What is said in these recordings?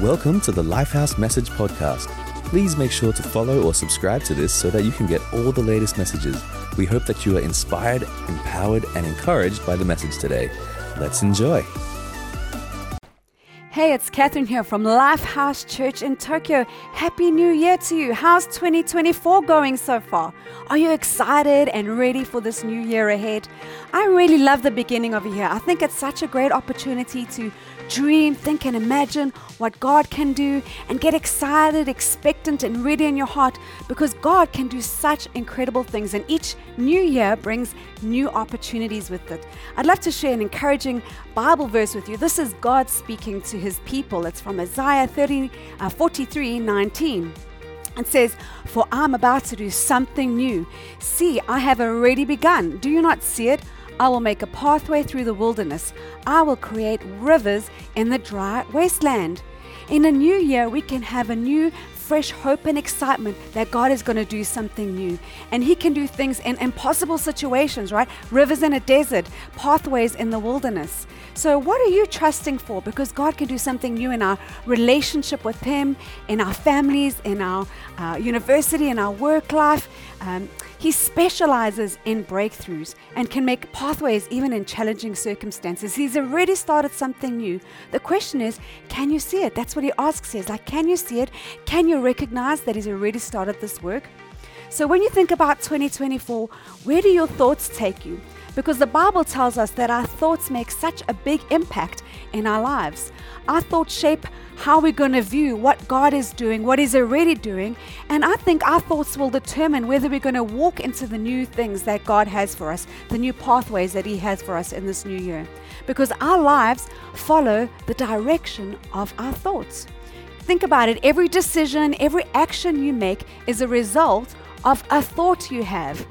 Welcome to the Lifehouse Message Podcast. Please make sure to follow or subscribe to this so that you can get all the latest messages. We hope that you are inspired, empowered, and encouraged by the message today. Let's enjoy. Hey, it's Catherine here from Lifehouse Church in Tokyo. Happy New Year to you. How's 2024 going so far? Are you excited and ready for this new year ahead? I really love the beginning of a year. I think it's such a great opportunity to dream, think, and imagine what God can do and get excited, expectant, and ready in your heart because God can do such incredible things. And each new year brings new opportunities with it. I'd love to share an encouraging Bible verse with you. This is God speaking to his people. It's from Isaiah 30, uh, 43 19. It says, For I'm about to do something new. See, I have already begun. Do you not see it? I will make a pathway through the wilderness. I will create rivers in the dry wasteland. In a new year, we can have a new fresh hope and excitement that God is going to do something new. And He can do things in impossible situations, right? Rivers in a desert, pathways in the wilderness. So, what are you trusting for? Because God can do something new in our relationship with Him, in our families, in our uh, university, in our work life. Um, he specializes in breakthroughs and can make pathways even in challenging circumstances. He's already started something new. The question is, can you see it? That's what he asks here. like, can you see it? Can you recognize that he's already started this work? So when you think about 2024, where do your thoughts take you? Because the Bible tells us that our thoughts make such a big impact in our lives. Our thoughts shape how we're going to view what God is doing, what He's already doing. And I think our thoughts will determine whether we're going to walk into the new things that God has for us, the new pathways that He has for us in this new year. Because our lives follow the direction of our thoughts. Think about it every decision, every action you make is a result of a thought you have.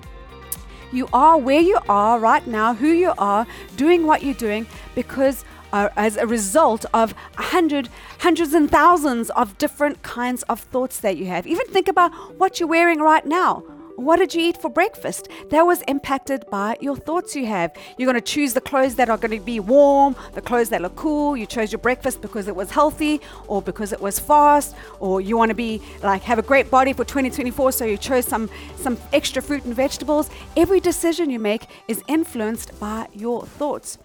You are where you are right now, who you are, doing what you're doing because uh, as a result of a hundred, hundreds and thousands of different kinds of thoughts that you have. Even think about what you're wearing right now. What did you eat for breakfast? That was impacted by your thoughts you have. You're going to choose the clothes that are going to be warm, the clothes that look cool. You chose your breakfast because it was healthy or because it was fast, or you want to be like have a great body for 2024, so you chose some some extra fruit and vegetables. Every decision you make is influenced by your thoughts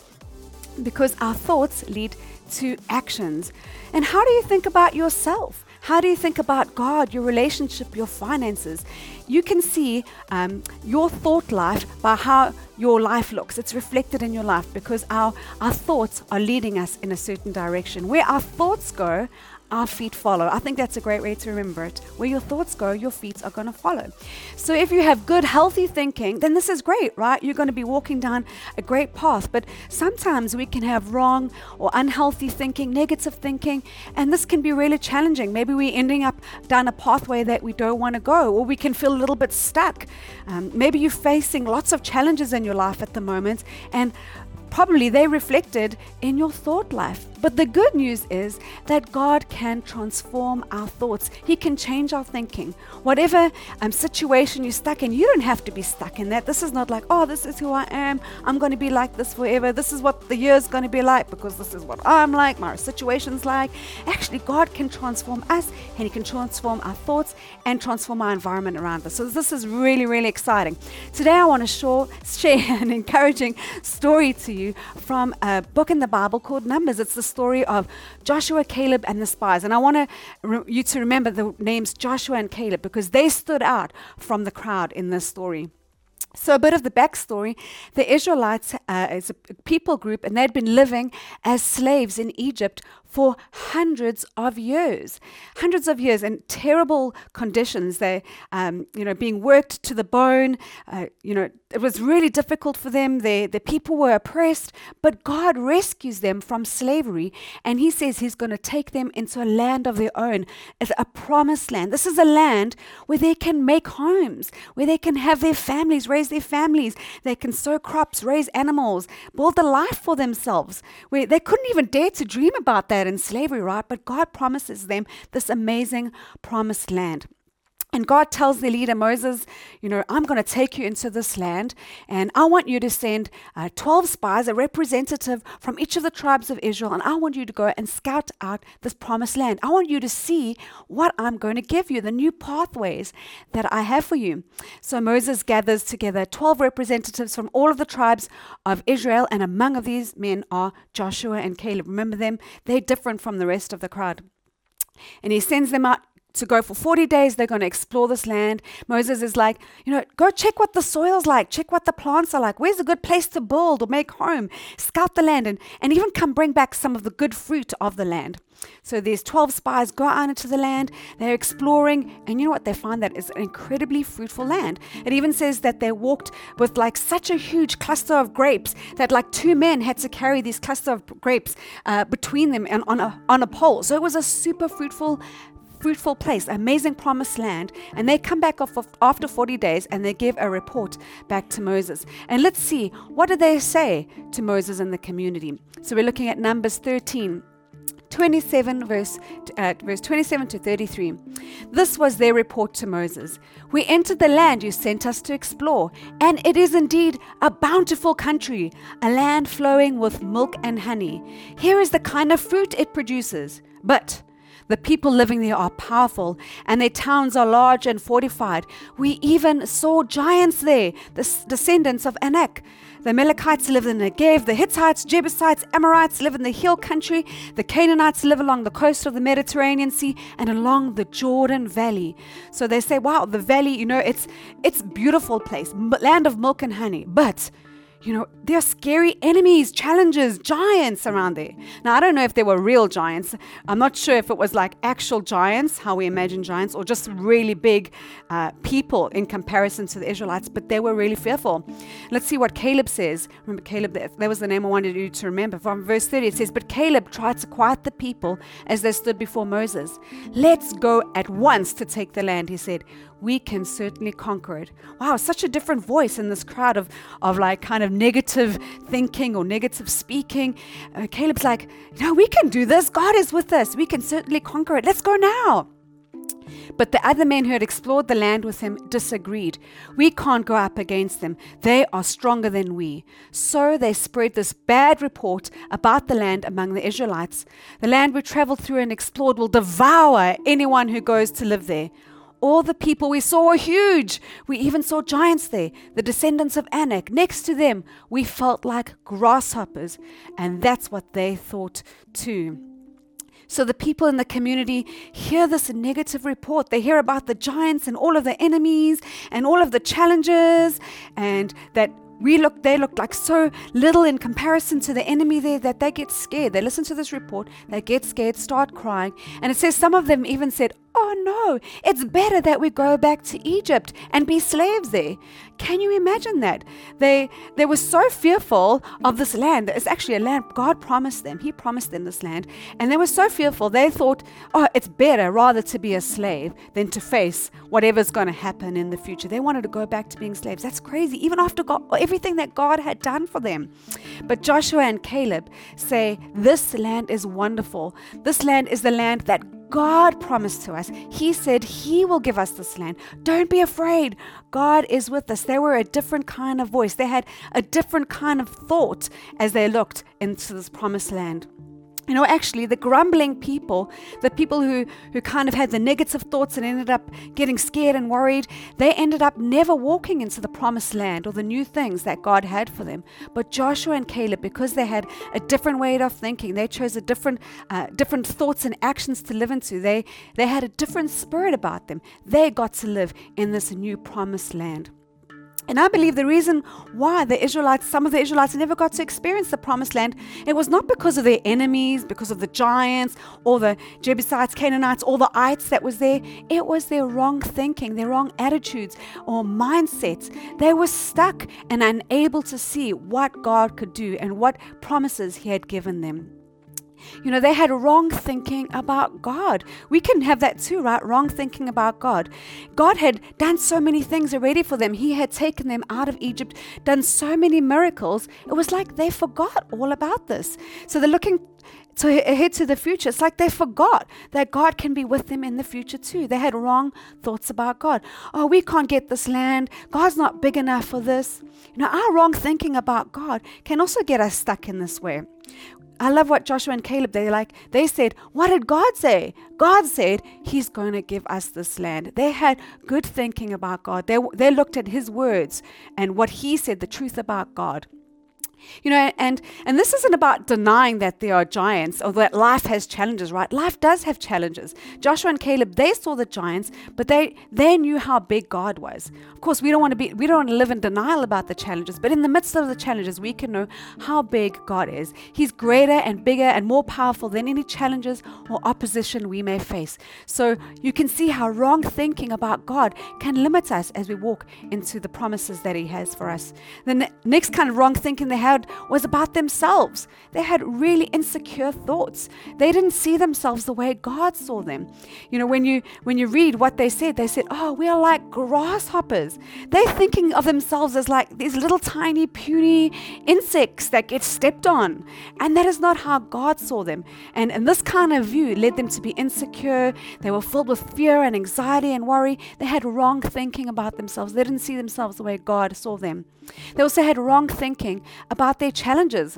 because our thoughts lead to actions. And how do you think about yourself? How do you think about God, your relationship, your finances? You can see um, your thought life by how your life looks. It's reflected in your life because our, our thoughts are leading us in a certain direction. Where our thoughts go, our feet follow. I think that's a great way to remember it. Where your thoughts go, your feet are going to follow. So if you have good, healthy thinking, then this is great, right? You're going to be walking down a great path. But sometimes we can have wrong or unhealthy thinking, negative thinking, and this can be really challenging. Maybe we're ending up down a pathway that we don't want to go, or we can feel a little bit stuck. Um, maybe you're facing lots of challenges in your life at the moment, and probably they reflected in your thought life. But the good news is that God can transform our thoughts. He can change our thinking. Whatever um, situation you're stuck in, you don't have to be stuck in that. This is not like, oh, this is who I am. I'm going to be like this forever. This is what the year's going to be like because this is what I'm like, my situation's like. Actually, God can transform us and He can transform our thoughts and transform our environment around us. So this is really, really exciting. Today, I want to share an encouraging story to you from a book in the Bible called Numbers. It's the story of Joshua, Caleb, and the spies. And I want re- you to remember the names Joshua and Caleb because they stood out from the crowd in this story. So, a bit of the backstory the Israelites uh, is a people group, and they'd been living as slaves in Egypt for hundreds of years, hundreds of years in terrible conditions. They, um, you know, being worked to the bone. Uh, you know, it was really difficult for them. The the people were oppressed, but God rescues them from slavery, and He says He's going to take them into a land of their own, a promised land. This is a land where they can make homes, where they can have their families, raise their families, they can sow crops, raise animals, build a life for themselves, where they couldn't even dare to dream about that in slavery, right? But God promises them this amazing promised land. And God tells the leader Moses, you know, I'm going to take you into this land, and I want you to send uh, 12 spies, a representative from each of the tribes of Israel, and I want you to go and scout out this promised land. I want you to see what I'm going to give you, the new pathways that I have for you. So Moses gathers together 12 representatives from all of the tribes of Israel, and among of these men are Joshua and Caleb. Remember them? They're different from the rest of the crowd. And he sends them out to go for 40 days. They're going to explore this land. Moses is like, you know, go check what the soil's like, check what the plants are like. Where's a good place to build or make home? Scout the land and, and even come bring back some of the good fruit of the land. So these 12 spies go out into the land, they're exploring, and you know what? They find that it's an incredibly fruitful land. It even says that they walked with like such a huge cluster of grapes that like two men had to carry these cluster of grapes uh, between them and on a, on a pole. So it was a super fruitful fruitful place, amazing promised land. And they come back after 40 days and they give a report back to Moses. And let's see, what do they say to Moses and the community? So we're looking at Numbers 13. 27 verse uh, verse 27 to 33 this was their report to Moses we entered the land you sent us to explore and it is indeed a bountiful country a land flowing with milk and honey here is the kind of fruit it produces but the people living there are powerful, and their towns are large and fortified. We even saw giants there, the descendants of Anak. The Amalekites live in the Negev, the Hittites, Jebusites, Amorites live in the hill country, the Canaanites live along the coast of the Mediterranean Sea and along the Jordan Valley. So they say, wow, the valley, you know, it's it's beautiful place, land of milk and honey. But you know, there are scary enemies, challenges, giants around there. Now, I don't know if they were real giants. I'm not sure if it was like actual giants, how we imagine giants, or just really big uh, people in comparison to the Israelites, but they were really fearful. Let's see what Caleb says. Remember, Caleb, that was the name I wanted you to remember. From verse 30, it says, But Caleb tried to quiet the people as they stood before Moses. Let's go at once to take the land, he said we can certainly conquer it. Wow, such a different voice in this crowd of, of like kind of negative thinking or negative speaking. Uh, Caleb's like, no, we can do this. God is with us. We can certainly conquer it. Let's go now. But the other men who had explored the land with him disagreed. We can't go up against them. They are stronger than we. So they spread this bad report about the land among the Israelites. The land we traveled through and explored will devour anyone who goes to live there. All the people we saw were huge. We even saw giants there, the descendants of Anak. Next to them, we felt like grasshoppers. And that's what they thought too. So the people in the community hear this negative report. They hear about the giants and all of the enemies and all of the challenges, and that we look they look like so little in comparison to the enemy there that they get scared they listen to this report they get scared start crying and it says some of them even said oh no, it's better that we go back to Egypt and be slaves there. Can you imagine that? They they were so fearful of this land. It's actually a land God promised them. He promised them this land. And they were so fearful, they thought, oh, it's better rather to be a slave than to face whatever's going to happen in the future. They wanted to go back to being slaves. That's crazy, even after God, everything that God had done for them. But Joshua and Caleb say, This land is wonderful. This land is the land that God promised to us. He said He will give us this land. Don't be afraid. God is with us. They were a different kind of voice, they had a different kind of thought as they looked into this promised land. You know, actually, the grumbling people, the people who, who kind of had the negative thoughts and ended up getting scared and worried, they ended up never walking into the promised land or the new things that God had for them. But Joshua and Caleb, because they had a different way of thinking, they chose a different, uh, different thoughts and actions to live into. They, they had a different spirit about them. They got to live in this new promised land. And I believe the reason why the Israelites, some of the Israelites never got to experience the promised land, it was not because of their enemies, because of the giants or the Jebusites, Canaanites, all the ites that was there. It was their wrong thinking, their wrong attitudes or mindsets. They were stuck and unable to see what God could do and what promises He had given them. You know, they had wrong thinking about God. We can have that too, right? Wrong thinking about God. God had done so many things already for them. He had taken them out of Egypt, done so many miracles. It was like they forgot all about this. So they're looking to ahead to the future. It's like they forgot that God can be with them in the future too. They had wrong thoughts about God. Oh, we can't get this land. God's not big enough for this. You know, our wrong thinking about God can also get us stuck in this way. I love what Joshua and Caleb they like they said, "What did God say?" God said he's going to give us this land. They had good thinking about God. They they looked at his words and what he said, the truth about God. You know, and and this isn't about denying that there are giants or that life has challenges, right? Life does have challenges. Joshua and Caleb, they saw the giants, but they they knew how big God was. Of course, we don't want to be we don't want to live in denial about the challenges, but in the midst of the challenges, we can know how big God is. He's greater and bigger and more powerful than any challenges or opposition we may face. So you can see how wrong thinking about God can limit us as we walk into the promises that He has for us. The ne- next kind of wrong thinking they have had was about themselves. They had really insecure thoughts. They didn't see themselves the way God saw them. You know, when you when you read what they said, they said, "Oh, we are like grasshoppers." They're thinking of themselves as like these little tiny puny insects that get stepped on. And that is not how God saw them. And and this kind of view led them to be insecure. They were filled with fear and anxiety and worry. They had wrong thinking about themselves. They didn't see themselves the way God saw them. They also had wrong thinking about their challenges.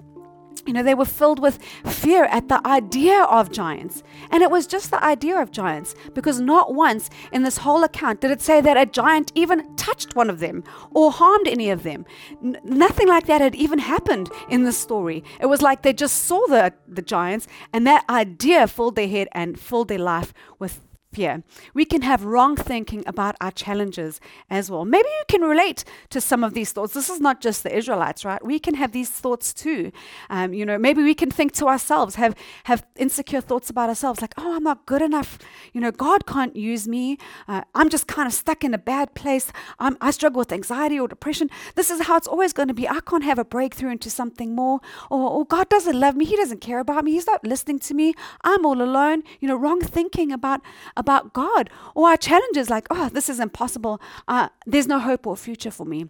You know, they were filled with fear at the idea of giants. And it was just the idea of giants because not once in this whole account did it say that a giant even touched one of them or harmed any of them. N- nothing like that had even happened in the story. It was like they just saw the, the giants and that idea filled their head and filled their life with fear. We can have wrong thinking about our challenges as well. Maybe you can relate to some of these thoughts. This is not just the Israelites, right? We can have these thoughts too. Um, you know, maybe we can think to ourselves, have have insecure thoughts about ourselves, like, "Oh, I'm not good enough. You know, God can't use me. Uh, I'm just kind of stuck in a bad place. I'm, I struggle with anxiety or depression. This is how it's always going to be. I can't have a breakthrough into something more. Or, or God doesn't love me. He doesn't care about me. He's not listening to me. I'm all alone. You know, wrong thinking about about God or our challenges like, oh, this is impossible. Uh, there's no hope or future for me.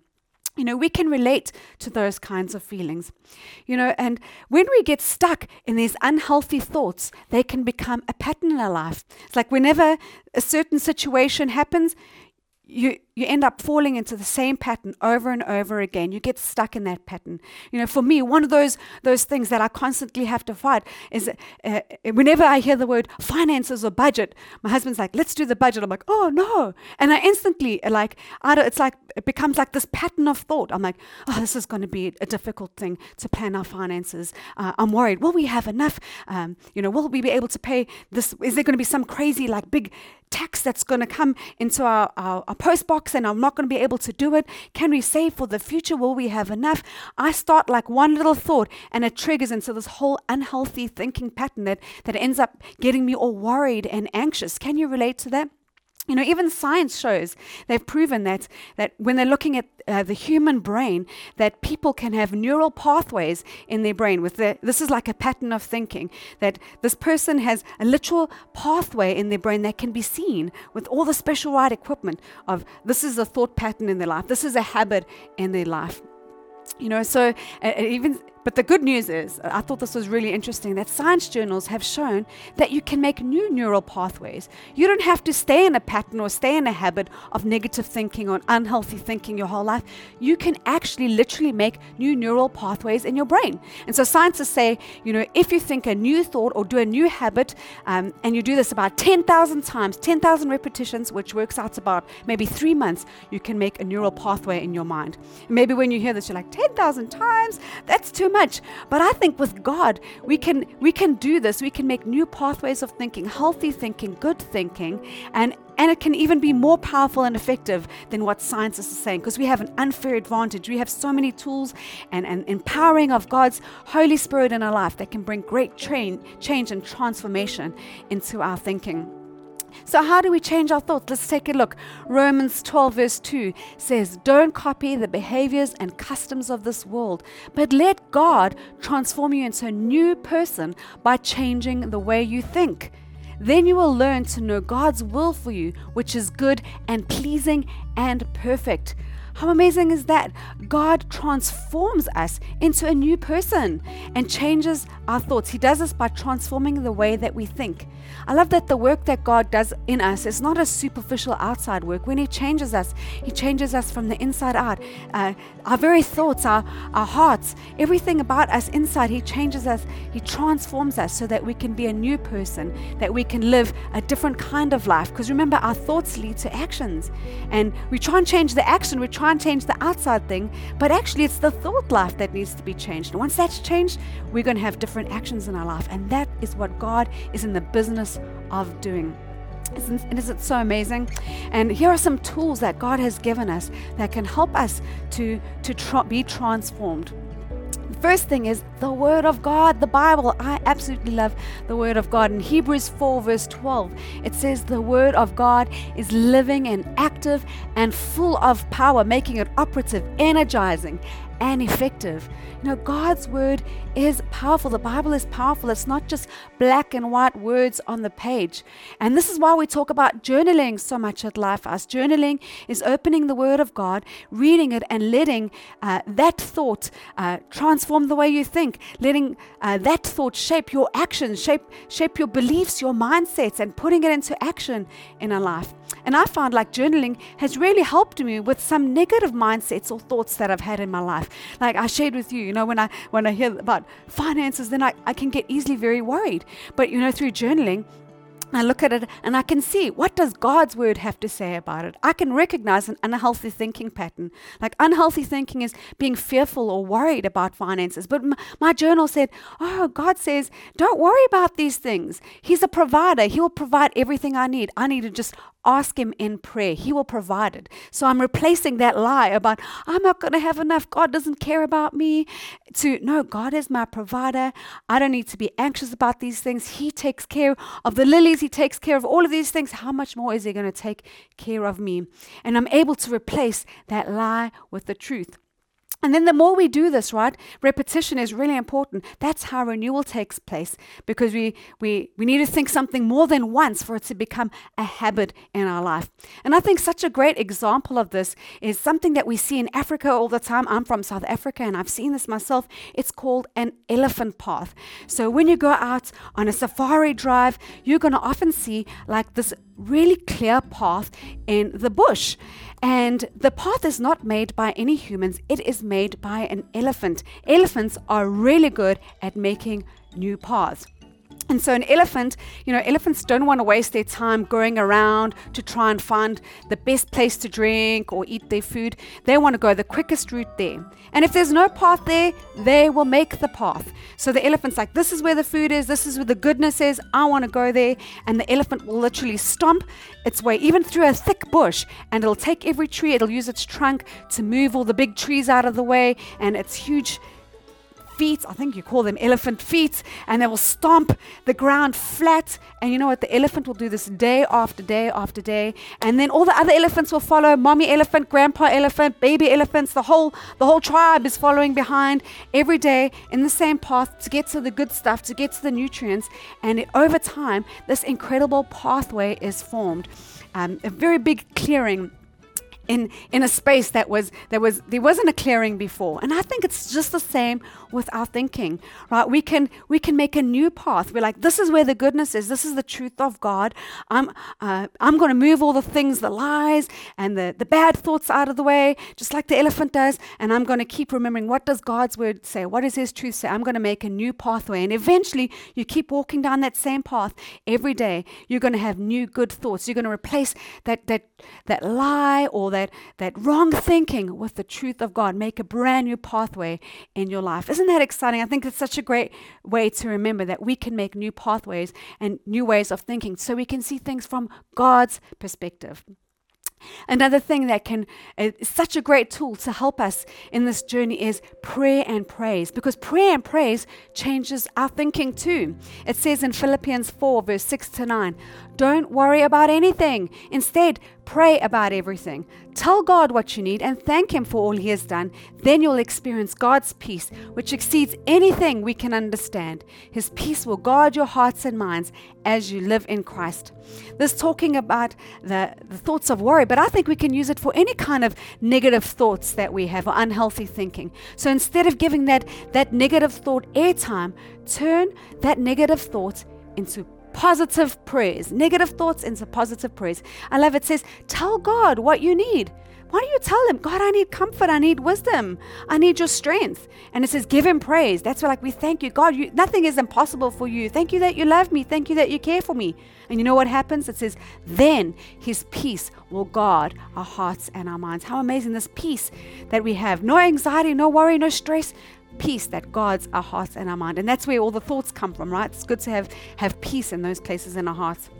You know, we can relate to those kinds of feelings. You know, and when we get stuck in these unhealthy thoughts, they can become a pattern in our life. It's like whenever a certain situation happens, you you end up falling into the same pattern over and over again. You get stuck in that pattern. You know, for me, one of those those things that I constantly have to fight is uh, whenever I hear the word finances or budget, my husband's like, "Let's do the budget." I'm like, "Oh no!" And I instantly like, I don't, it's like it becomes like this pattern of thought. I'm like, "Oh, this is going to be a difficult thing to plan our finances." Uh, I'm worried. Will we have enough? Um, you know, will we be able to pay this? Is there going to be some crazy like big tax that's going to come into our, our, our post box and I'm not going to be able to do it? Can we save for the future? Will we have enough? I start like one little thought and it triggers into this whole unhealthy thinking pattern that, that ends up getting me all worried and anxious. Can you relate to that? You know, even science shows they've proven that that when they're looking at uh, the human brain, that people can have neural pathways in their brain. With the, this is like a pattern of thinking that this person has a literal pathway in their brain that can be seen with all the special right equipment of this is a thought pattern in their life, this is a habit in their life. You know, so uh, even but the good news is, I thought this was really interesting, that science journals have shown that you can make new neural pathways. You don't have to stay in a pattern or stay in a habit of negative thinking or unhealthy thinking your whole life. You can actually literally make new neural pathways in your brain. And so scientists say, you know, if you think a new thought or do a new habit, um, and you do this about 10,000 times, 10,000 repetitions, which works out to about maybe three months, you can make a neural pathway in your mind. maybe when you hear this, you're like, 10,000 times? That's too much. But I think with God, we can we can do this. We can make new pathways of thinking, healthy thinking, good thinking, and and it can even be more powerful and effective than what scientists are saying because we have an unfair advantage. We have so many tools and, and empowering of God's Holy Spirit in our life that can bring great train, change and transformation into our thinking. So, how do we change our thoughts? Let's take a look. Romans 12, verse 2 says, Don't copy the behaviors and customs of this world, but let God transform you into a new person by changing the way you think. Then you will learn to know God's will for you, which is good and pleasing and perfect. How amazing is that? God transforms us into a new person and changes our thoughts. He does this by transforming the way that we think. I love that the work that God does in us is not a superficial outside work. When He changes us, He changes us from the inside out. Uh, our very thoughts, our, our hearts, everything about us inside, He changes us, He transforms us so that we can be a new person, that we can live a different kind of life. Because remember, our thoughts lead to actions. And we try and change the action, we try and change the outside thing, but actually, it's the thought life that needs to be changed. And once that's changed, we're going to have different actions in our life. And that is what God is in the business of doing. Isn't, isn't it so amazing? And here are some tools that God has given us that can help us to, to tra- be transformed. First thing is the Word of God, the Bible. I absolutely love the Word of God. In Hebrews 4, verse 12, it says, The Word of God is living and active and full of power, making it operative, energizing, and effective. You know, God's word is powerful. The Bible is powerful. It's not just black and white words on the page. And this is why we talk about journaling so much at Lifehouse. Journaling is opening the word of God, reading it, and letting uh, that thought uh, transform the way you think, letting uh, that thought shape your actions, shape, shape your beliefs, your mindsets, and putting it into action in our life. And I found like journaling has really helped me with some negative mindsets or thoughts that I've had in my life. Like I shared with you, you know, when I when I hear about finances, then I, I can get easily very worried. But you know, through journaling, I look at it and I can see what does God's word have to say about it. I can recognize an unhealthy thinking pattern. Like unhealthy thinking is being fearful or worried about finances. But m- my journal said, "Oh, God says, don't worry about these things. He's a provider. He will provide everything I need. I need to just ask him in prayer. He will provide it." So I'm replacing that lie about I'm not going to have enough. God doesn't care about me to no, God is my provider. I don't need to be anxious about these things. He takes care of the lilies he takes care of all of these things, how much more is He going to take care of me? And I'm able to replace that lie with the truth. And then the more we do this, right, repetition is really important. That's how renewal takes place because we, we, we need to think something more than once for it to become a habit in our life. And I think such a great example of this is something that we see in Africa all the time. I'm from South Africa and I've seen this myself. It's called an elephant path. So when you go out on a safari drive, you're going to often see like this really clear path in the bush. And the path is not made by any humans, it is made by an elephant. Elephants are really good at making new paths. And so, an elephant, you know, elephants don't want to waste their time going around to try and find the best place to drink or eat their food. They want to go the quickest route there. And if there's no path there, they will make the path. So, the elephant's like, this is where the food is, this is where the goodness is, I want to go there. And the elephant will literally stomp its way, even through a thick bush, and it'll take every tree, it'll use its trunk to move all the big trees out of the way, and its huge feet. I think you call them elephant feet, and they will stomp the ground flat. And you know what? The elephant will do this day after day after day, and then all the other elephants will follow. Mommy elephant, grandpa elephant, baby elephants. The whole the whole tribe is following behind every day in the same path to get to the good stuff, to get to the nutrients. And it, over time, this incredible pathway is formed. Um, a very big clearing in in a space that was there was there wasn't a clearing before. And i think it's just the same with our thinking right? We can we can make a new path. We're like this is where the goodness is. This is the truth of god. I'm uh, i'm going to move all the things the lies and the the bad thoughts out of the way just like the elephant does. And i'm going to keep remembering what does god's word say? What does his truth say? I'm going to make a new pathway. And eventually you keep walking down that same path every day. You're going to have new good thoughts. You're going to replace that that that lie or that that, that wrong thinking with the truth of God. Make a brand new pathway in your life. Isn't that exciting? I think it's such a great way to remember that we can make new pathways and new ways of thinking so we can see things from God's perspective. Another thing that can uh, is such a great tool to help us in this journey is prayer and praise because prayer and praise changes our thinking too. It says in Philippians 4 verse 6 to 9, don't worry about anything. Instead, Pray about everything. Tell God what you need and thank Him for all He has done. Then you'll experience God's peace, which exceeds anything we can understand. His peace will guard your hearts and minds as you live in Christ. This talking about the, the thoughts of worry, but I think we can use it for any kind of negative thoughts that we have or unhealthy thinking. So instead of giving that, that negative thought airtime, turn that negative thought into positive praise, negative thoughts into positive praise. I love it. says, Tell God what you need. Why don't you tell him, God, I need comfort, I need wisdom, I need your strength? And it says, give him praise. That's like we thank you, God. You, nothing is impossible for you. Thank you that you love me. Thank you that you care for me. And you know what happens? It says, then his peace will guard our hearts and our minds. How amazing this peace that we have. No anxiety, no worry, no stress, peace that guards our hearts and our mind. And that's where all the thoughts come from, right? It's good to have, have peace in those places in our hearts.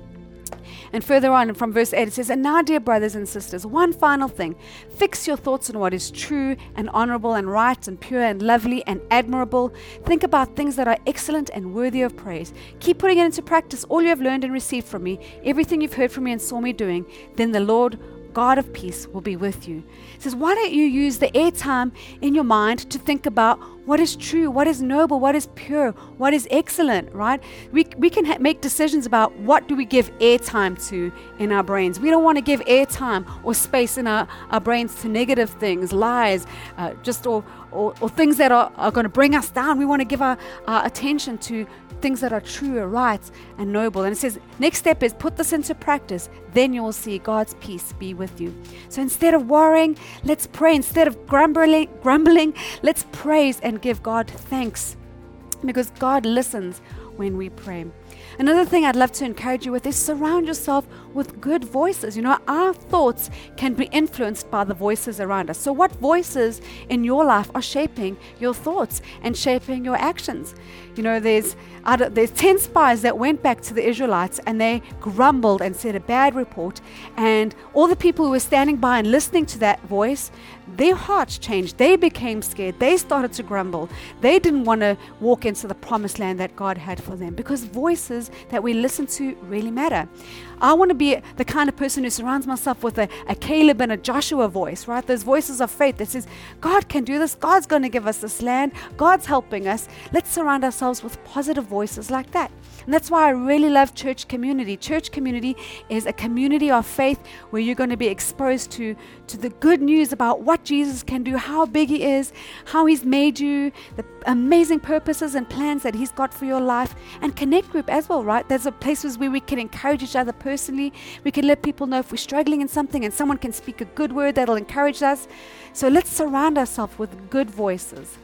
And further on from verse 8, it says, And now, dear brothers and sisters, one final thing. Fix your thoughts on what is true and honorable and right and pure and lovely and admirable. Think about things that are excellent and worthy of praise. Keep putting it into practice, all you have learned and received from me, everything you've heard from me and saw me doing. Then the Lord God of peace will be with you. It says, why don't you use the airtime in your mind to think about what is true, what is noble, what is pure, what is excellent, right? We, we can ha- make decisions about what do we give airtime to in our brains. We don't want to give airtime or space in our, our brains to negative things, lies, uh, just or, or, or, things that are, are going to bring us down. We want to give our, our attention to things that are true, right, and noble. And it says, next step is put this into practice. Then you will see God's peace be with you. So instead of worrying, let's pray. Instead of grumbling, grumbling, let's praise and give God thanks because God listens when we pray. Another thing I'd love to encourage you with is surround yourself with good voices. You know, our thoughts can be influenced by the voices around us. So, what voices in your life are shaping your thoughts and shaping your actions? You know, there's there's ten spies that went back to the Israelites and they grumbled and said a bad report, and all the people who were standing by and listening to that voice, their hearts changed. They became scared. They started to grumble. They didn't want to walk into the promised land that God had for them because voices that we listen to really matter. I want to be the kind of person who surrounds myself with a, a Caleb and a Joshua voice, right? Those voices of faith that says, God can do this. God's going to give us this land. God's helping us. Let's surround ourselves with positive voices like that. And that's why I really love church community. Church community is a community of faith where you're going to be exposed to, to the good news about what Jesus can do, how big He is, how He's made you, the amazing purposes and plans that He's got for your life, and connect group as well, right? There's a places where we can encourage each other personally. We can let people know if we're struggling in something, and someone can speak a good word that'll encourage us. So let's surround ourselves with good voices.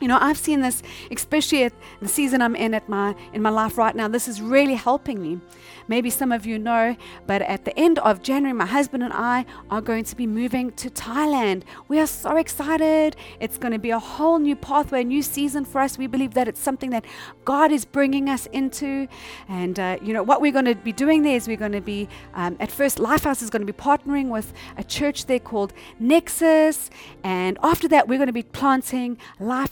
You know, I've seen this, especially at the season I'm in at my in my life right now. This is really helping me. Maybe some of you know, but at the end of January, my husband and I are going to be moving to Thailand. We are so excited. It's going to be a whole new pathway, a new season for us. We believe that it's something that God is bringing us into. And, uh, you know, what we're going to be doing there is we're going to be, um, at first, Lifehouse is going to be partnering with a church there called Nexus. And after that, we're going to be planting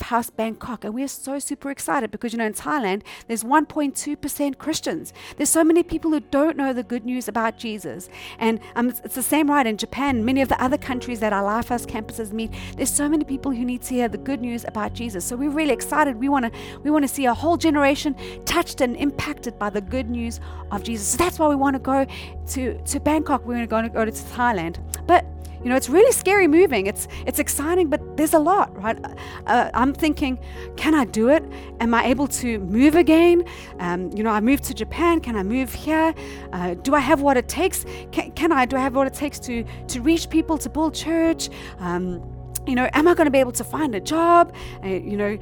Lifehouse Bangkok. And we're so super excited because, you know, in Thailand, there's 1.2% Christians. There's so many people who don't know the good news about Jesus. And um, it's the same right in Japan, many of the other countries that our Lifehouse campuses meet. There's so many people who need to hear the good news about Jesus. So we're really excited. We want to we want to see a whole generation touched and impacted by the good news of Jesus. So that's why we want to go to to Bangkok. We're going to go to Thailand. But you know, it's really scary moving. It's it's exciting, but there's a lot, right? Uh, I'm thinking, can I do it? Am I able to move again? Um, you know, I moved to Japan. Can I move here? Uh, do I have what it takes? Can, can, I? Do I have what it takes to to reach people, to build church? Um, you know, am I going to be able to find a job? Uh, you know,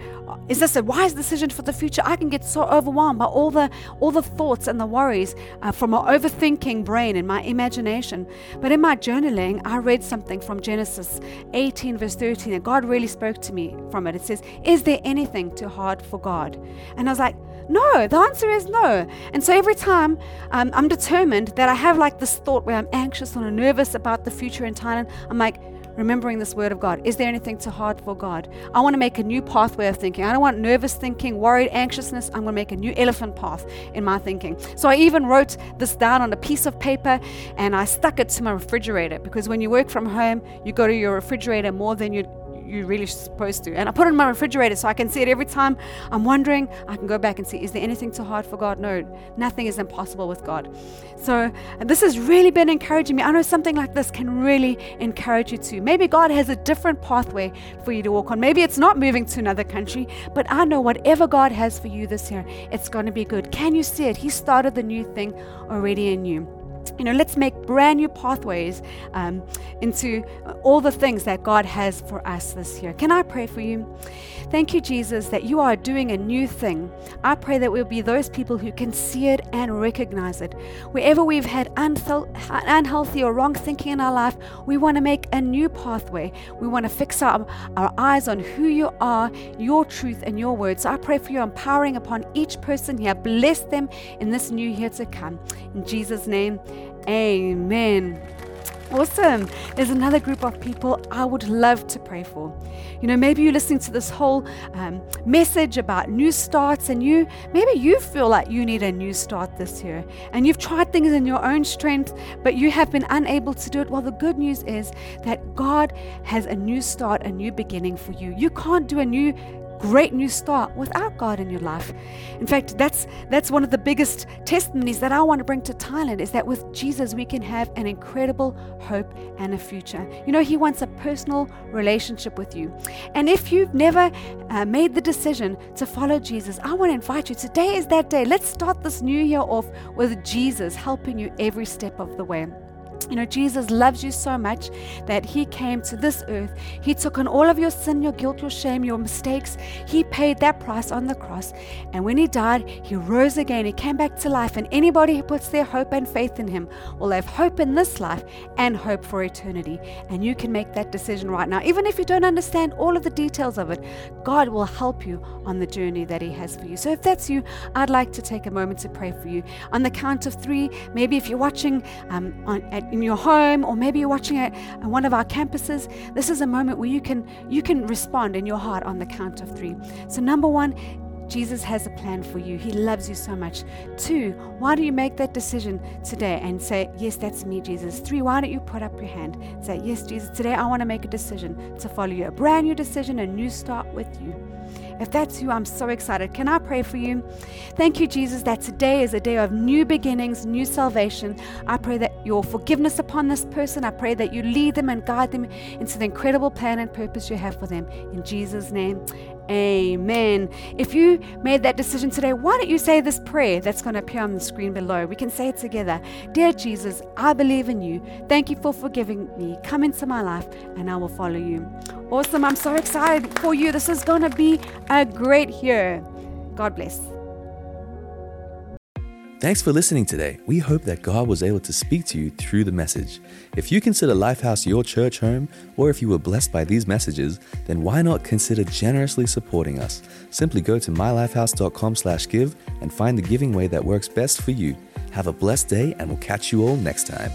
is this a wise decision for the future? I can get so overwhelmed by all the all the thoughts and the worries uh, from my overthinking brain and my imagination. But in my journaling, I read something from Genesis 18 verse 13, and God really spoke to me from it. It says, "Is there anything too hard for God?" And I was like, "No." The answer is no. And so every time um, I'm determined that I have like this thought where I'm anxious or nervous about the future in Thailand, I'm like remembering this word of God. Is there anything too hard for God? I want to make a new pathway of thinking. I don't want nervous thinking, worried, anxiousness. I'm going to make a new elephant path in my thinking. So I even wrote this down on a piece of paper and I stuck it to my refrigerator because when you work from home, you go to your refrigerator more than you you're really supposed to. And I put it in my refrigerator so I can see it every time I'm wondering. I can go back and see, is there anything too hard for God? No, nothing is impossible with God. So this has really been encouraging me. I know something like this can really encourage you too. Maybe God has a different pathway for you to walk on. Maybe it's not moving to another country, but I know whatever God has for you this year, it's going to be good. Can you see it? He started the new thing already in you you know, let's make brand new pathways um, into all the things that God has for us this year. Can I pray for you? Thank you, Jesus, that you are doing a new thing. I pray that we'll be those people who can see it and recognize it. Wherever we've had unhealthy or wrong thinking in our life, we want to make a new pathway. We want to fix our, our eyes on who you are, your truth, and your words. So I pray for your empowering upon each person here. Bless them in this new year to come. In Jesus' name, amen. Awesome. There's another group of people I would love to pray for. You know, maybe you're listening to this whole um, message about new starts, and you maybe you feel like you need a new start this year, and you've tried things in your own strength, but you have been unable to do it. Well, the good news is that God has a new start, a new beginning for you. You can't do a new great new start without God in your life. In fact, that's that's one of the biggest testimonies that I want to bring to Thailand is that with Jesus we can have an incredible hope and a future. You know, he wants a personal relationship with you. And if you've never uh, made the decision to follow Jesus, I want to invite you. Today is that day. Let's start this new year off with Jesus helping you every step of the way. You know, Jesus loves you so much that He came to this earth. He took on all of your sin, your guilt, your shame, your mistakes. He paid that price on the cross. And when He died, He rose again. He came back to life. And anybody who puts their hope and faith in Him will have hope in this life and hope for eternity. And you can make that decision right now. Even if you don't understand all of the details of it, God will help you on the journey that He has for you. So if that's you, I'd like to take a moment to pray for you. On the count of three, maybe if you're watching um, on, at in your home or maybe you're watching it at one of our campuses, this is a moment where you can you can respond in your heart on the count of 3. So number 1, Jesus has a plan for you. He loves you so much. Two, why don't you make that decision today and say, Yes, that's me, Jesus. Three, why don't you put up your hand and say, Yes, Jesus, today I want to make a decision to follow you, a brand new decision, a new start with you. If that's you, I'm so excited. Can I pray for you? Thank you, Jesus, that today is a day of new beginnings, new salvation. I pray that your forgiveness upon this person. I pray that you lead them and guide them into the incredible plan and purpose you have for them. In Jesus' name, Amen. If you made that decision today, why don't you say this prayer that's going to appear on the screen below? We can say it together. Dear Jesus, I believe in you. Thank you for forgiving me. Come into my life and I will follow you. Awesome. I'm so excited for you. This is going to be a great year. God bless. Thanks for listening today. We hope that God was able to speak to you through the message. If you consider Lifehouse your church home, or if you were blessed by these messages, then why not consider generously supporting us? Simply go to mylifehouse.com/give and find the giving way that works best for you. Have a blessed day, and we'll catch you all next time.